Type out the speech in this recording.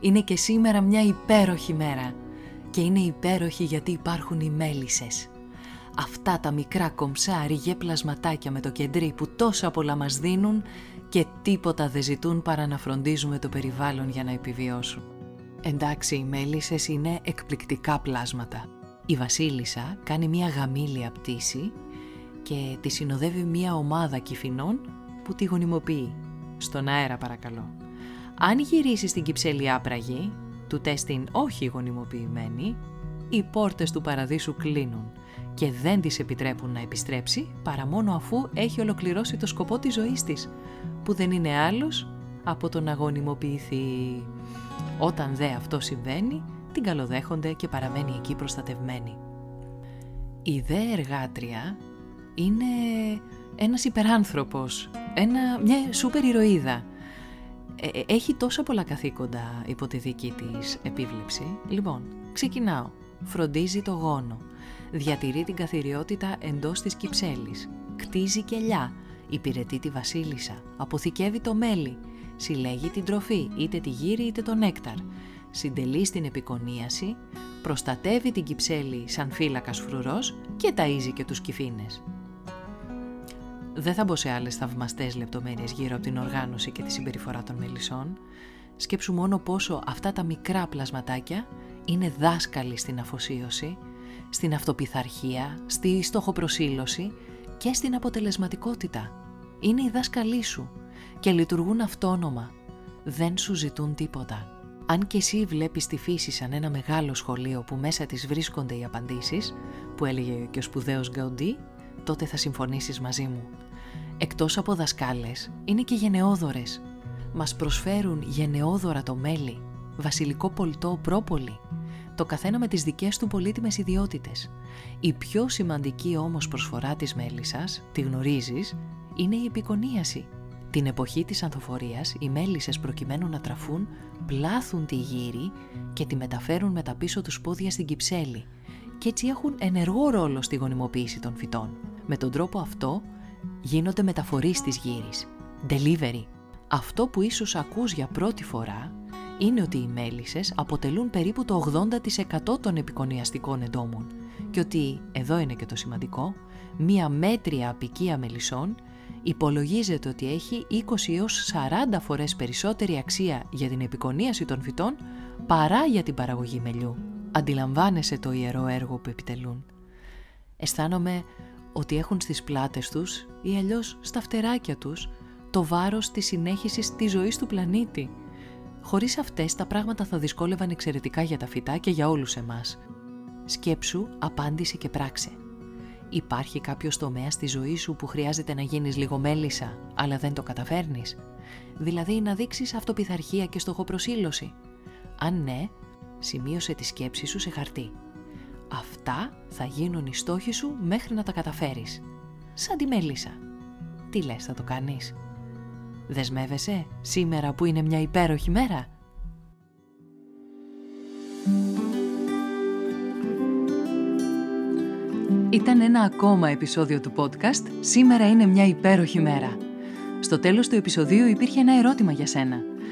Είναι και σήμερα μια υπέροχη μέρα. Και είναι υπέροχη γιατί υπάρχουν οι μέλισσες. Αυτά τα μικρά κομψά ριγέ πλασματάκια με το κεντρί που τόσα πολλά μας δίνουν και τίποτα δεν ζητούν παρά να φροντίζουμε το περιβάλλον για να επιβιώσουν. Εντάξει, οι μέλισσες είναι εκπληκτικά πλάσματα. Η Βασίλισσα κάνει μια γαμήλια πτήση και τη συνοδεύει μια ομάδα κυφινών που τη γονιμοποιεί. Στον αέρα παρακαλώ. Αν γυρίσεις στην κυψέλη άπραγη, του τέστην όχι γονιμοποιημένη, οι πόρτες του παραδείσου κλείνουν και δεν της επιτρέπουν να επιστρέψει παρά μόνο αφού έχει ολοκληρώσει το σκοπό της ζωής της, που δεν είναι άλλος από το να γονιμοποιηθεί. Όταν δε αυτό συμβαίνει, την καλοδέχονται και παραμένει εκεί προστατευμένη. Η δε εργάτρια είναι ένας υπεράνθρωπος, ένα, μια σούπερ ηρωίδα. Ε, ε, έχει τόσα πολλά καθήκοντα υπό τη δική της επίβλεψη. Λοιπόν, ξεκινάω. Φροντίζει το γόνο. Διατηρεί την καθηριότητα εντός της κυψέλης. Κτίζει κελιά. Υπηρετεί τη βασίλισσα. Αποθηκεύει το μέλι. Συλλέγει την τροφή, είτε τη γύρι είτε το νέκταρ. Συντελεί στην επικονίαση. Προστατεύει την κυψέλη σαν φύλακας φρουρός και ταΐζει και τους κυφίνες. Δεν θα μπω σε άλλες θαυμαστές λεπτομέρειες γύρω από την οργάνωση και τη συμπεριφορά των μελισσών. Σκέψου μόνο πόσο αυτά τα μικρά πλασματάκια είναι δάσκαλοι στην αφοσίωση, στην αυτοπιθαρχία, στη στοχοπροσύλωση και στην αποτελεσματικότητα. Είναι οι δάσκαλοι σου και λειτουργούν αυτόνομα. Δεν σου ζητούν τίποτα. Αν και εσύ βλέπεις τη φύση σαν ένα μεγάλο σχολείο που μέσα της βρίσκονται οι απαντήσεις, που έλεγε και ο σπουδαίος Γκαουντή, τότε θα συμφωνήσεις μαζί μου. Εκτός από δασκάλες, είναι και γενναιόδορες. Μας προσφέρουν γενναιόδωρα το μέλι, βασιλικό πολτό πρόπολη, το καθένα με τις δικές του πολύτιμες ιδιότητες. Η πιο σημαντική όμως προσφορά της μέλισσας, τη γνωρίζεις, είναι η επικονίαση. Την εποχή της ανθοφορίας, οι μέλισσες προκειμένου να τραφούν, πλάθουν τη γύρι και τη μεταφέρουν με τα πίσω τους πόδια στην κυψέλη και έτσι έχουν ενεργό ρόλο στη γονιμοποίηση των φυτών. Με τον τρόπο αυτό γίνονται μεταφορείς της γύρης. Delivery. Αυτό που ίσως ακούς για πρώτη φορά είναι ότι οι μέλισσες αποτελούν περίπου το 80% των επικονιαστικών εντόμων και ότι, εδώ είναι και το σημαντικό, μία μέτρια απικία μελισσών υπολογίζεται ότι έχει 20 έως 40 φορές περισσότερη αξία για την επικονίαση των φυτών παρά για την παραγωγή μελιού. Αντιλαμβάνεσαι το ιερό έργο που επιτελούν. Αισθάνομαι ότι έχουν στις πλάτες τους ή αλλιώς στα φτεράκια τους το βάρος της συνέχισης της ζωής του πλανήτη. Χωρίς αυτές τα πράγματα θα δυσκόλευαν εξαιρετικά για τα φυτά και για όλους εμάς. Σκέψου, απάντησε και πράξε. Υπάρχει κάποιος τομέας στη ζωή σου που χρειάζεται να γίνεις λίγο μέλισσα, αλλά δεν το καταφέρνεις; Δηλαδή να δείξεις αυτοπιθαρχία και στοχοπροσύλωση. Αν ναι, σημείωσε τη σκέψη σου σε χαρτί. Αυτά θα γίνουν οι στόχοι σου μέχρι να τα καταφέρεις. Σαν τη μέλισσα. Τι λες, θα το κάνεις; Δεσμεύεσαι σήμερα που είναι μια υπέροχη μέρα; Ήταν ένα ακόμα επεισόδιο του podcast «Σήμερα είναι μια υπέροχη μέρα». Στο τέλος του επεισοδίου υπήρχε ένα ερώτημα για σένα.